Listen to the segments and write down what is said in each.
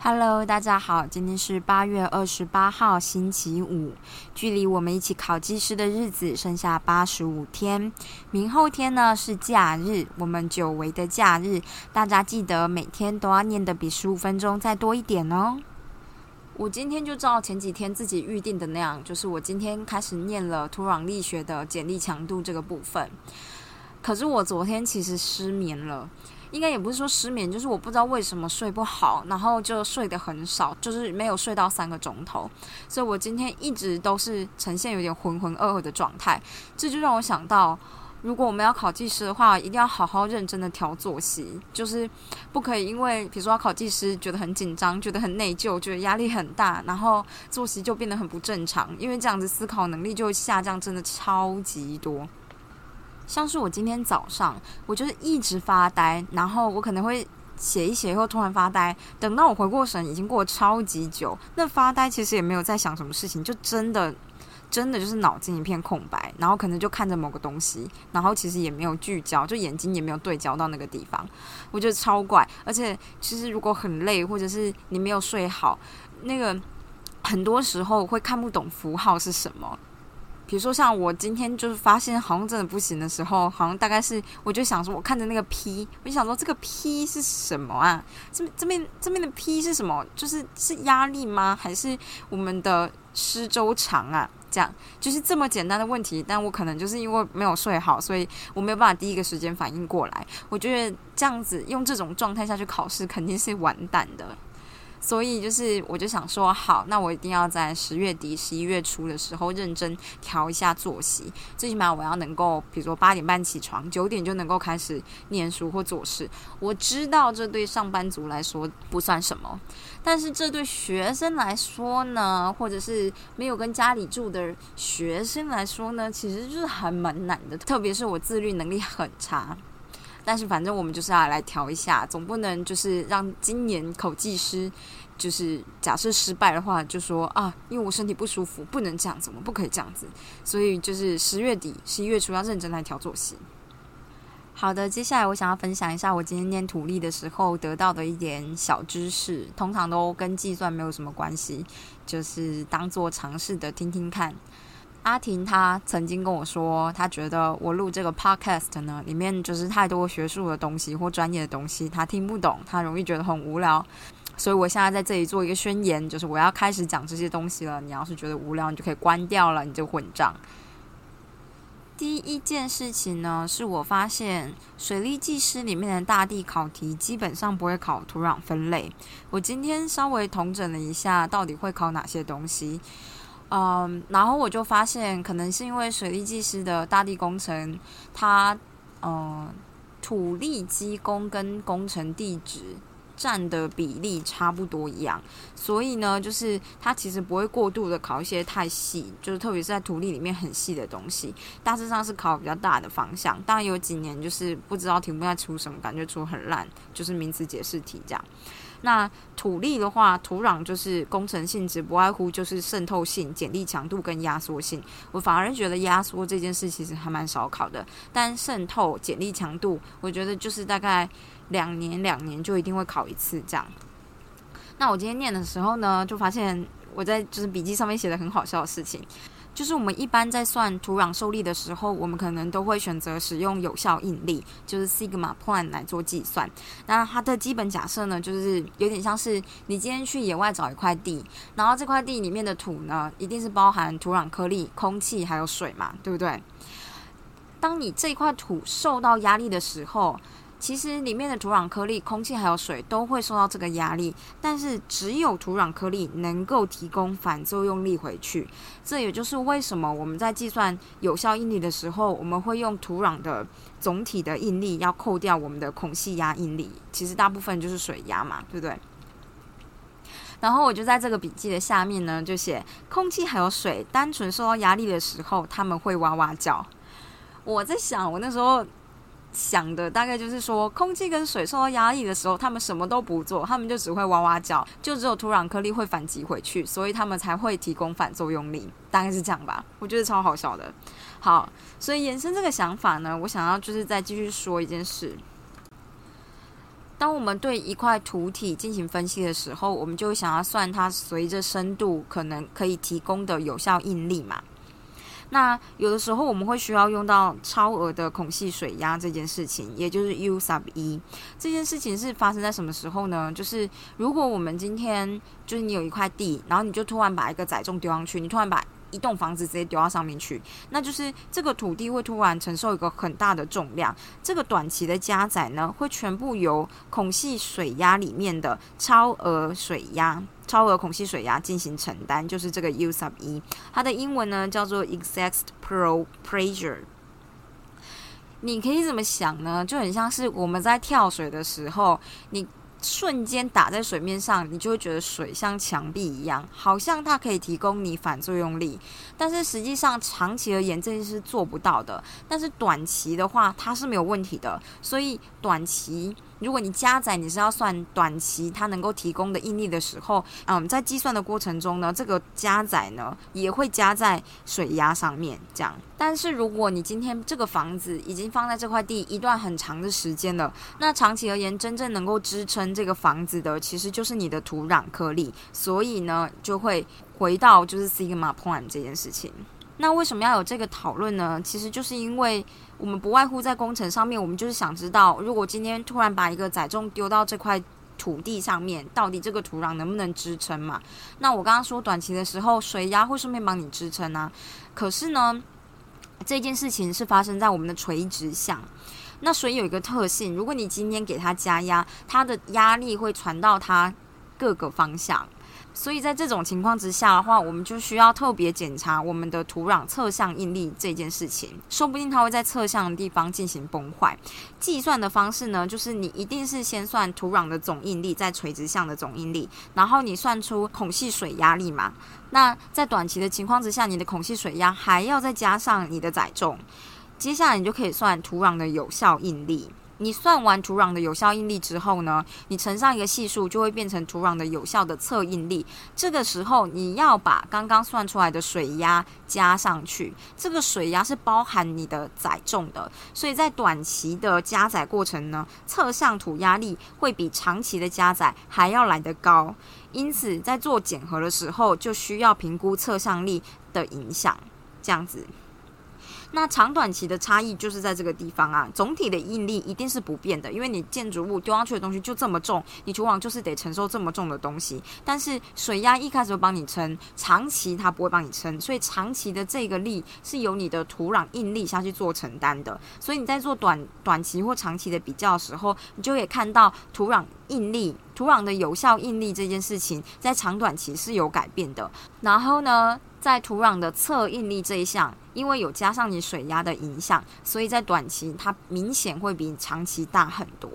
Hello，大家好，今天是八月二十八号，星期五，距离我们一起考技师的日子剩下八十五天。明后天呢是假日，我们久违的假日，大家记得每天都要念的比十五分钟再多一点哦。我今天就照前几天自己预定的那样，就是我今天开始念了土壤力学的简历强度这个部分。可是我昨天其实失眠了。应该也不是说失眠，就是我不知道为什么睡不好，然后就睡得很少，就是没有睡到三个钟头，所以我今天一直都是呈现有点浑浑噩噩的状态。这就让我想到，如果我们要考技师的话，一定要好好认真的调作息，就是不可以因为比如说要考技师觉得很紧张，觉得很内疚，觉得压力很大，然后作息就变得很不正常，因为这样子思考能力就会下降，真的超级多。像是我今天早上，我就是一直发呆，然后我可能会写一写，以后突然发呆。等到我回过神，已经过了超级久。那发呆其实也没有在想什么事情，就真的真的就是脑筋一片空白，然后可能就看着某个东西，然后其实也没有聚焦，就眼睛也没有对焦到那个地方。我觉得超怪，而且其实如果很累，或者是你没有睡好，那个很多时候会看不懂符号是什么。比如说，像我今天就是发现好像真的不行的时候，好像大概是我就想说，我看着那个 P，我就想说这个 P 是什么啊？这这边这边的 P 是什么？就是是压力吗？还是我们的湿周长啊？这样就是这么简单的问题，但我可能就是因为没有睡好，所以我没有办法第一个时间反应过来。我觉得这样子用这种状态下去考试，肯定是完蛋的。所以就是，我就想说，好，那我一定要在十月底、十一月初的时候认真调一下作息，最起码我要能够，比如说八点半起床，九点就能够开始念书或做事。我知道这对上班族来说不算什么，但是这对学生来说呢，或者是没有跟家里住的学生来说呢，其实就是还蛮难的，特别是我自律能力很差。但是反正我们就是要来调一下，总不能就是让今年口技师，就是假设失败的话，就说啊，因为我身体不舒服，不能这样怎么不可以这样子。所以就是十月底、十一月初要认真来调作息。好的，接下来我想要分享一下我今天念土力的时候得到的一点小知识，通常都跟计算没有什么关系，就是当做尝试的听听看。阿婷她曾经跟我说，她觉得我录这个 podcast 呢，里面就是太多学术的东西或专业的东西，她听不懂，她容易觉得很无聊。所以我现在在这里做一个宣言，就是我要开始讲这些东西了。你要是觉得无聊，你就可以关掉了，你就混账。第一件事情呢，是我发现水利技师里面的大地考题基本上不会考土壤分类。我今天稍微统整了一下，到底会考哪些东西。嗯，然后我就发现，可能是因为水利技师的大地工程，它嗯土力机工跟工程地质占的比例差不多一样，所以呢，就是它其实不会过度的考一些太细，就是特别是在土力里面很细的东西，大致上是考比较大的方向。当然有几年就是不知道题目在出什么，感觉出很烂，就是名词解释题这样。那土力的话，土壤就是工程性质，不外乎就是渗透性、剪力强度跟压缩性。我反而觉得压缩这件事其实还蛮少考的，但渗透、剪力强度，我觉得就是大概两年、两年就一定会考一次这样。那我今天念的时候呢，就发现我在就是笔记上面写的很好笑的事情。就是我们一般在算土壤受力的时候，我们可能都会选择使用有效应力，就是 sigma plan 来做计算。那它的基本假设呢，就是有点像是你今天去野外找一块地，然后这块地里面的土呢，一定是包含土壤颗粒、空气还有水嘛，对不对？当你这块土受到压力的时候，其实里面的土壤颗粒、空气还有水都会受到这个压力，但是只有土壤颗粒能够提供反作用力回去。这也就是为什么我们在计算有效应力的时候，我们会用土壤的总体的应力要扣掉我们的孔隙压应力。其实大部分就是水压嘛，对不对？然后我就在这个笔记的下面呢，就写空气还有水单纯受到压力的时候，他们会哇哇叫。我在想，我那时候。想的大概就是说，空气跟水受到压力的时候，他们什么都不做，他们就只会哇哇叫，就只有土壤颗粒会反击回去，所以他们才会提供反作用力，大概是这样吧。我觉得超好笑的。好，所以延伸这个想法呢，我想要就是再继续说一件事。当我们对一块土体进行分析的时候，我们就想要算它随着深度可能可以提供的有效应力嘛。那有的时候我们会需要用到超额的孔隙水压这件事情，也就是 U sub 一这件事情是发生在什么时候呢？就是如果我们今天就是你有一块地，然后你就突然把一个载重丢上去，你突然把一栋房子直接丢到上面去，那就是这个土地会突然承受一个很大的重量。这个短期的加载呢，会全部由孔隙水压里面的超额水压、超额孔隙水压进行承担，就是这个 U sub 一，它的英文呢叫做 Exact Pro Pressure。你可以怎么想呢？就很像是我们在跳水的时候，你。瞬间打在水面上，你就会觉得水像墙壁一样，好像它可以提供你反作用力。但是实际上长期而言，这些是做不到的。但是短期的话，它是没有问题的。所以短期。如果你加载你是要算短期它能够提供的应力的时候，嗯，在计算的过程中呢，这个加载呢也会加在水压上面，这样。但是如果你今天这个房子已经放在这块地一段很长的时间了，那长期而言，真正能够支撑这个房子的，其实就是你的土壤颗粒，所以呢，就会回到就是 sigma point 这件事情。那为什么要有这个讨论呢？其实就是因为我们不外乎在工程上面，我们就是想知道，如果今天突然把一个载重丢到这块土地上面，到底这个土壤能不能支撑嘛？那我刚刚说短期的时候，水压会顺便帮你支撑啊。可是呢，这件事情是发生在我们的垂直向。那水有一个特性，如果你今天给它加压，它的压力会传到它各个方向。所以在这种情况之下的话，我们就需要特别检查我们的土壤侧向应力这件事情，说不定它会在侧向的地方进行崩坏。计算的方式呢，就是你一定是先算土壤的总应力，在垂直向的总应力，然后你算出孔隙水压力嘛。那在短期的情况之下，你的孔隙水压还要再加上你的载重，接下来你就可以算土壤的有效应力。你算完土壤的有效应力之后呢，你乘上一个系数，就会变成土壤的有效的测应力。这个时候，你要把刚刚算出来的水压加上去。这个水压是包含你的载重的，所以在短期的加载过程呢，侧向土压力会比长期的加载还要来得高。因此，在做减核的时候，就需要评估侧向力的影响，这样子。那长短期的差异就是在这个地方啊，总体的应力一定是不变的，因为你建筑物丢上去的东西就这么重，你土壤就是得承受这么重的东西。但是水压一开始会帮你撑，长期它不会帮你撑，所以长期的这个力是由你的土壤应力下去做承担的。所以你在做短短期或长期的比较的时候，你就可以看到土壤应力、土壤的有效应力这件事情在长短期是有改变的。然后呢？在土壤的侧应力这一项，因为有加上你水压的影响，所以在短期它明显会比长期大很多。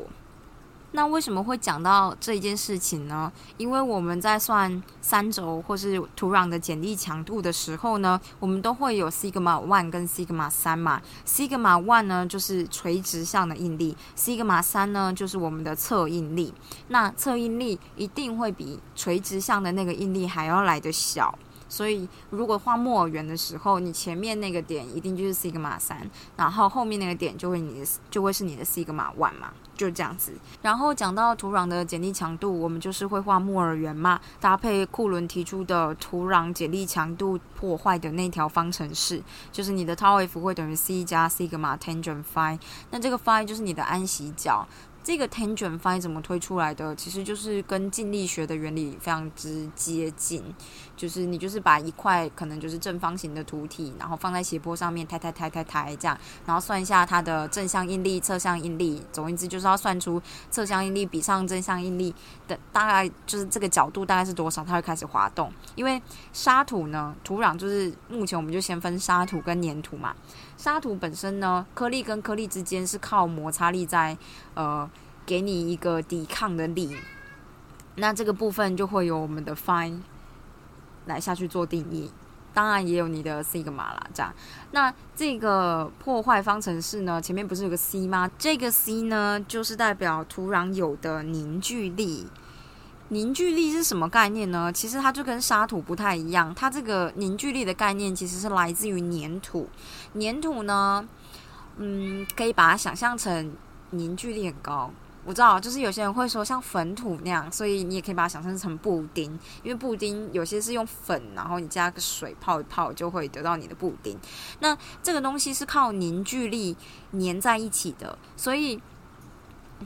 那为什么会讲到这一件事情呢？因为我们在算三轴或是土壤的剪力强度的时候呢，我们都会有 sigma one 跟 sigma 三嘛。sigma one 呢就是垂直向的应力，sigma 三呢就是我们的侧应力。那侧应力一定会比垂直向的那个应力还要来的小。所以，如果画木偶圆的时候，你前面那个点一定就是 sigma 三，然后后面那个点就会你的就会是你的 sigma one 嘛，就是这样子。然后讲到土壤的剪力强度，我们就是会画木偶圆嘛，搭配库伦提出的土壤剪力强度破坏的那条方程式，就是你的 tau F 会等于 c 加 sigma tangent phi，那这个 phi 就是你的安息角。这个 tangent phi 怎么推出来的？其实就是跟静力学的原理非常之接近，就是你就是把一块可能就是正方形的土体，然后放在斜坡上面抬抬抬抬抬这样，然后算一下它的正向应力、侧向应力，总言之就是要算出侧向应力比上正向应力的大概就是这个角度大概是多少，它会开始滑动。因为沙土呢，土壤就是目前我们就先分沙土跟粘土嘛。沙土本身呢，颗粒跟颗粒之间是靠摩擦力在，呃，给你一个抵抗的力。那这个部分就会有我们的 phi 来下去做定义，当然也有你的 sigma 啦，这样。那这个破坏方程式呢，前面不是有个 c 吗？这个 c 呢，就是代表土壤有的凝聚力。凝聚力是什么概念呢？其实它就跟沙土不太一样，它这个凝聚力的概念其实是来自于粘土。粘土呢，嗯，可以把它想象成凝聚力很高。我知道，就是有些人会说像粉土那样，所以你也可以把它想象成布丁，因为布丁有些是用粉，然后你加个水泡一泡，就会得到你的布丁。那这个东西是靠凝聚力粘在一起的，所以。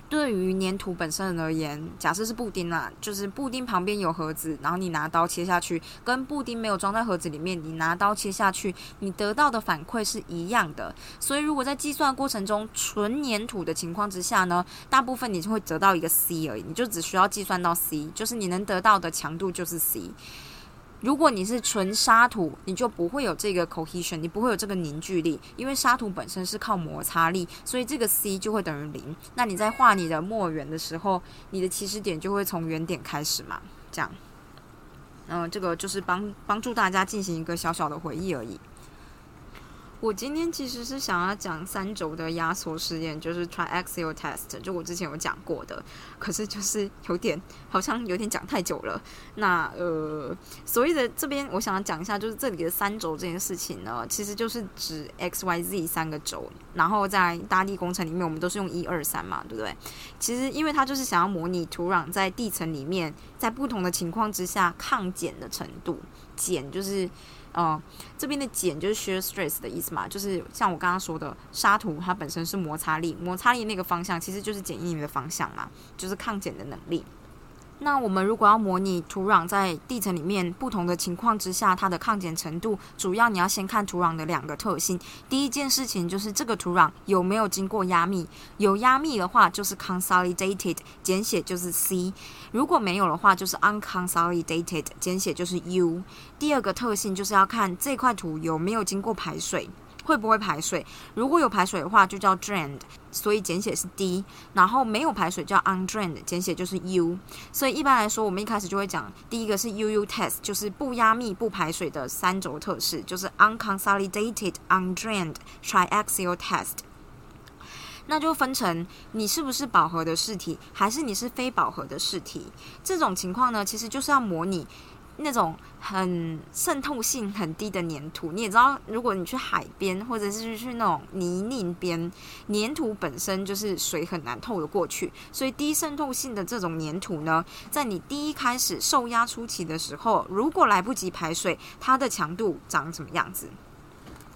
对于粘土本身而言，假设是布丁啦，就是布丁旁边有盒子，然后你拿刀切下去，跟布丁没有装在盒子里面，你拿刀切下去，你得到的反馈是一样的。所以如果在计算过程中纯粘土的情况之下呢，大部分你就会得到一个 C 而已，你就只需要计算到 C，就是你能得到的强度就是 C。如果你是纯沙土，你就不会有这个 cohesion，你不会有这个凝聚力，因为沙土本身是靠摩擦力，所以这个 C 就会等于零。那你在画你的墨圆的时候，你的起始点就会从原点开始嘛？这样，嗯，这个就是帮帮助大家进行一个小小的回忆而已。我今天其实是想要讲三轴的压缩试验，就是 triaxial test，就我之前有讲过的，可是就是有点好像有点讲太久了。那呃，所谓的这边我想要讲一下，就是这里的三轴这件事情呢，其实就是指 x y z 三个轴，然后在大地工程里面我们都是用一二三嘛，对不对？其实因为它就是想要模拟土壤在地层里面，在不同的情况之下抗碱的程度，碱就是。哦，这边的茧就是 shear stress 的意思嘛，就是像我刚刚说的，沙土它本身是摩擦力，摩擦力那个方向其实就是剪应力的方向嘛，就是抗剪的能力。那我们如果要模拟土壤在地层里面不同的情况之下，它的抗碱程度，主要你要先看土壤的两个特性。第一件事情就是这个土壤有没有经过压密，有压密的话就是 consolidated，简写就是 C；如果没有的话就是 unconsolidated，简写就是 U。第二个特性就是要看这块土有没有经过排水。会不会排水？如果有排水的话，就叫 drained，所以简写是 D。然后没有排水叫 undrained，简写就是 U。所以一般来说，我们一开始就会讲第一个是 UU test，就是不压密、不排水的三轴测试，就是 unconsolidated undrained triaxial test。那就分成你是不是饱和的试体，还是你是非饱和的试体。这种情况呢，其实就是要模拟。那种很渗透性很低的粘土，你也知道，如果你去海边或者是去那种泥泞边，粘土本身就是水很难透得过去，所以低渗透性的这种粘土呢，在你第一开始受压初期的时候，如果来不及排水，它的强度长什么样子？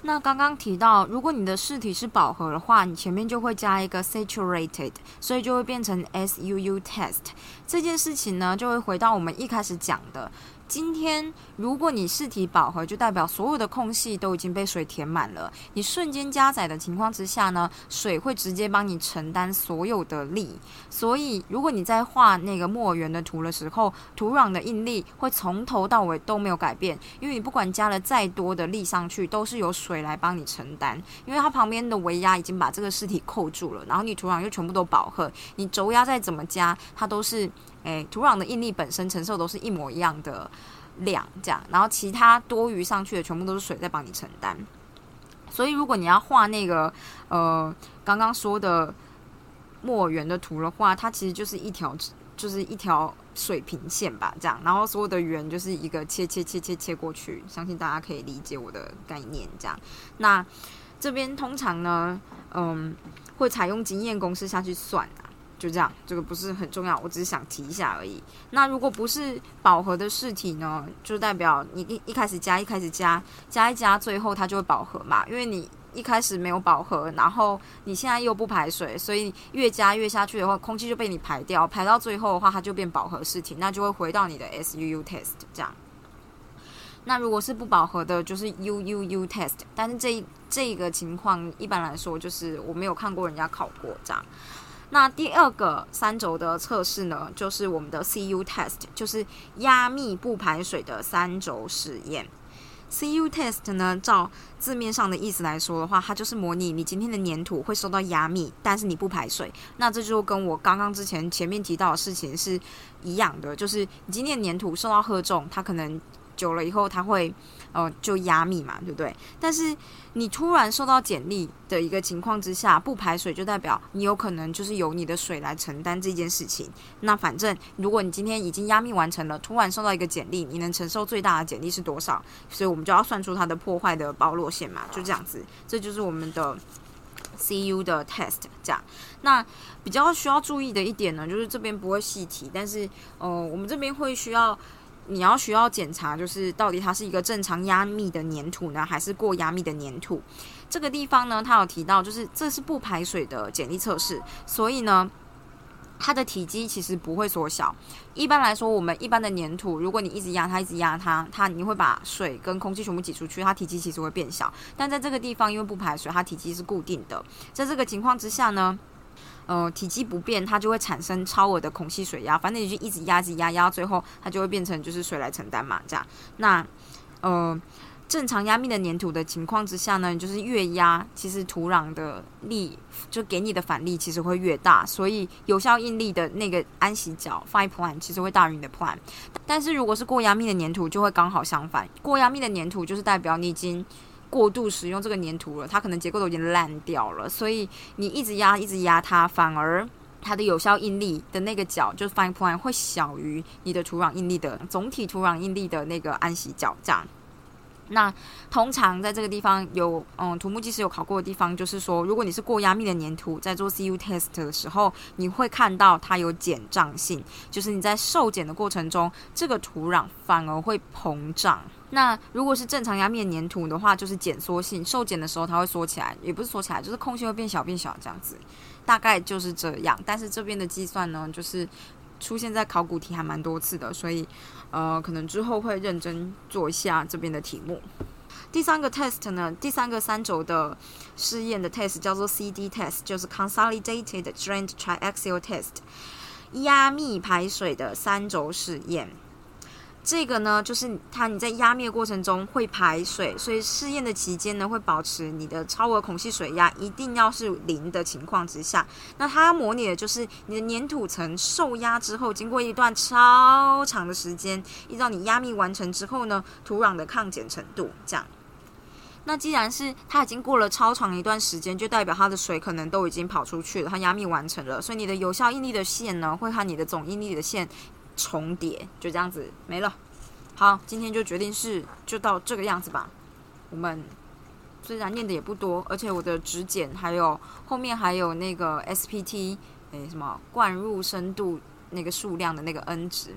那刚刚提到，如果你的试体是饱和的话，你前面就会加一个 saturated，所以就会变成 S U U test。这件事情呢，就会回到我们一开始讲的。今天，如果你试体饱和，就代表所有的空隙都已经被水填满了。你瞬间加载的情况之下呢，水会直接帮你承担所有的力。所以，如果你在画那个墨圆的图的时候，土壤的应力会从头到尾都没有改变，因为你不管加了再多的力上去，都是由水来帮你承担。因为它旁边的围压已经把这个尸体扣住了，然后你土壤又全部都饱和，你轴压再怎么加，它都是。诶，土壤的应力本身承受都是一模一样的量，这样，然后其他多余上去的全部都是水在帮你承担。所以，如果你要画那个呃刚刚说的墨圆的图的话，它其实就是一条就是一条水平线吧，这样，然后所有的圆就是一个切切切切切过去，相信大家可以理解我的概念。这样，那这边通常呢，嗯，会采用经验公式下去算啊。就这样，这个不是很重要，我只是想提一下而已。那如果不是饱和的试题呢，就代表你一一开始加，一开始加，加一加，最后它就会饱和嘛。因为你一开始没有饱和，然后你现在又不排水，所以越加越下去的话，空气就被你排掉，排到最后的话，它就变饱和试题，那就会回到你的 S U U test 这样。那如果是不饱和的，就是 U U U test。但是这这个情况一般来说，就是我没有看过人家考过这样。那第二个三轴的测试呢，就是我们的 CU test，就是压密不排水的三轴实验。CU test 呢，照字面上的意思来说的话，它就是模拟你今天的粘土会受到压密，但是你不排水。那这就跟我刚刚之前前面提到的事情是一样的，就是你今天的粘土受到荷重，它可能。久了以后它会呃就压密嘛，对不对？但是你突然收到简历的一个情况之下，不排水就代表你有可能就是由你的水来承担这件事情。那反正如果你今天已经压密完成了，突然收到一个简历，你能承受最大的简历是多少？所以我们就要算出它的破坏的包络线嘛，就这样子。这就是我们的 CU 的 test 这样。那比较需要注意的一点呢，就是这边不会细提，但是呃，我们这边会需要。你要需要检查，就是到底它是一个正常压密的粘土呢，还是过压密的粘土？这个地方呢，它有提到，就是这是不排水的简历测试，所以呢，它的体积其实不会缩小。一般来说，我们一般的粘土，如果你一直压它，一直压它，它你会把水跟空气全部挤出去，它体积其实会变小。但在这个地方，因为不排水，它体积是固定的。在这个情况之下呢？呃，体积不变，它就会产生超额的空气水压。反正你就一直压，一直压，压最后，它就会变成就是水来承担嘛，这样。那呃，正常压密的粘土的情况之下呢，就是越压，其实土壤的力就给你的反力其实会越大，所以有效应力的那个安息角 （five plan） 其实会大于你的 plan。但是如果是过压密的粘土，就会刚好相反。过压密的粘土就是代表你已经。过度使用这个粘土了，它可能结构都已经烂掉了，所以你一直压，一直压它，反而它的有效应力的那个角，就是 fine point 会小于你的土壤应力的总体土壤应力的那个安息角，这样。那通常在这个地方有，嗯，土木技师有考过的地方，就是说，如果你是过压密的粘土，在做 CU test 的时候，你会看到它有减胀性，就是你在受减的过程中，这个土壤反而会膨胀。那如果是正常压面粘土的话，就是减缩性，受减的时候它会缩起来，也不是缩起来，就是空隙会变小变小这样子，大概就是这样。但是这边的计算呢，就是出现在考古题还蛮多次的，所以。呃，可能之后会认真做一下这边的题目。第三个 test 呢，第三个三轴的试验的 test 叫做 CD test，就是 Consolidated Drained Triaxial Test，压密排水的三轴试验。这个呢，就是它你在压灭过程中会排水，所以试验的期间呢，会保持你的超额孔隙水压一定要是零的情况之下。那它模拟的就是你的粘土层受压之后，经过一段超长的时间，依照你压密完成之后呢，土壤的抗碱程度这样。那既然是它已经过了超长一段时间，就代表它的水可能都已经跑出去了，它压密完成了，所以你的有效应力的线呢，会和你的总应力的线。重叠就这样子没了。好，今天就决定是就到这个样子吧。我们虽然念的也不多，而且我的指检还有后面还有那个 SPT 诶什么灌入深度那个数量的那个 N 值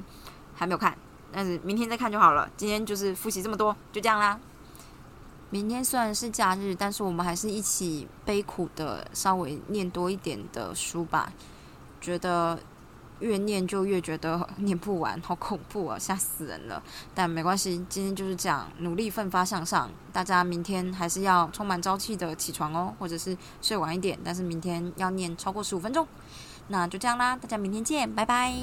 还没有看，但是明天再看就好了。今天就是复习这么多，就这样啦。明天虽然是假日，但是我们还是一起悲苦的稍微念多一点的书吧。觉得。越念就越觉得念不完好恐怖啊吓死人了。但没关系今天就是这样努力奋发向上。大家明天还是要充满朝气的起床哦或者是睡晚一点但是明天要念超过十五分钟。那就这样啦大家明天见拜拜。